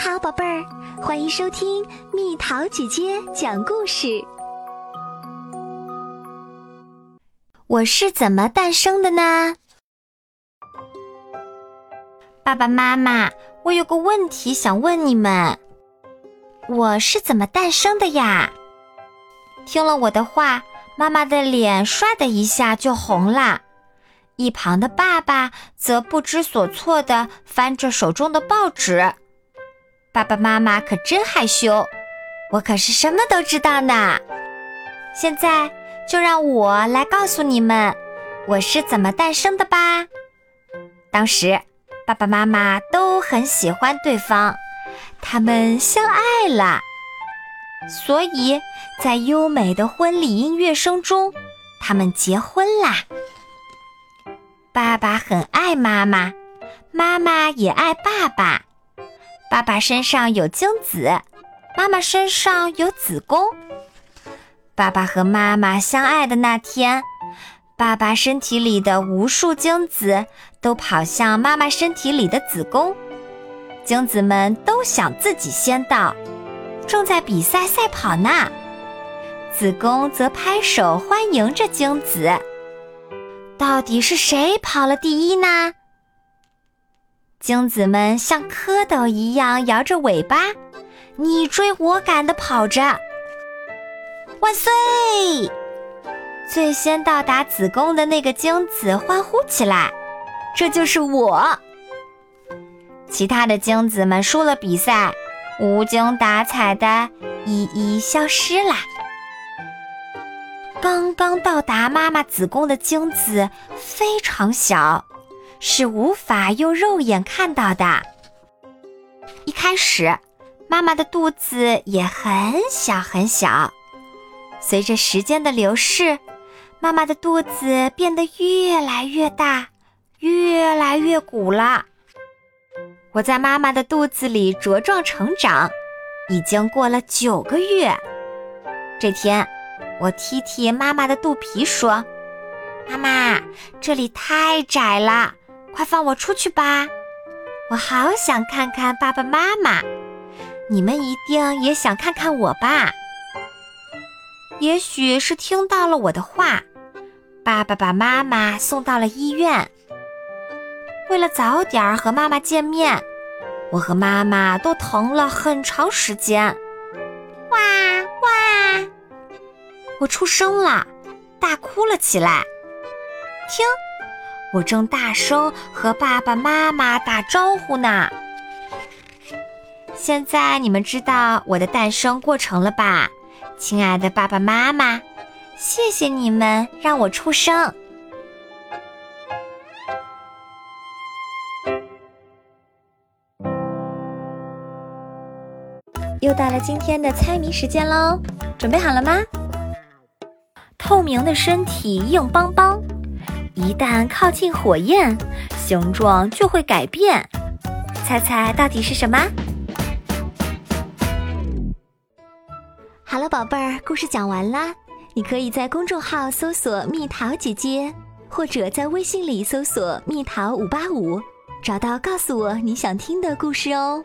好，宝贝儿，欢迎收听蜜桃姐姐讲故事。我是怎么诞生的呢？爸爸妈妈，我有个问题想问你们：我是怎么诞生的呀？听了我的话，妈妈的脸唰的一下就红了，一旁的爸爸则不知所措的翻着手中的报纸。爸爸妈妈可真害羞，我可是什么都知道呢。现在就让我来告诉你们，我是怎么诞生的吧。当时，爸爸妈妈都很喜欢对方，他们相爱了，所以在优美的婚礼音乐声中，他们结婚啦。爸爸很爱妈妈，妈妈也爱爸爸。爸爸身上有精子，妈妈身上有子宫。爸爸和妈妈相爱的那天，爸爸身体里的无数精子都跑向妈妈身体里的子宫，精子们都想自己先到，正在比赛赛跑呢。子宫则拍手欢迎着精子。到底是谁跑了第一呢？精子们像蝌蚪一样摇着尾巴，你追我赶地跑着。万岁！最先到达子宫的那个精子欢呼起来：“这就是我！”其他的精子们输了比赛，无精打采的一一消失啦。刚刚到达妈妈子宫的精子非常小。是无法用肉眼看到的。一开始，妈妈的肚子也很小很小。随着时间的流逝，妈妈的肚子变得越来越大，越来越鼓了。我在妈妈的肚子里茁壮成长，已经过了九个月。这天，我踢踢妈妈的肚皮说：“妈妈，这里太窄了。”快放我出去吧！我好想看看爸爸妈妈，你们一定也想看看我吧？也许是听到了我的话，爸爸把妈妈送到了医院。为了早点和妈妈见面，我和妈妈都疼了很长时间。哇哇！我出生了，大哭了起来。听。我正大声和爸爸妈妈打招呼呢。现在你们知道我的诞生过程了吧，亲爱的爸爸妈妈，谢谢你们让我出生。又到了今天的猜谜时间喽，准备好了吗？透明的身体硬邦邦。一旦靠近火焰，形状就会改变。猜猜到底是什么？好了，宝贝儿，故事讲完啦。你可以在公众号搜索“蜜桃姐姐”，或者在微信里搜索“蜜桃五八五”，找到告诉我你想听的故事哦。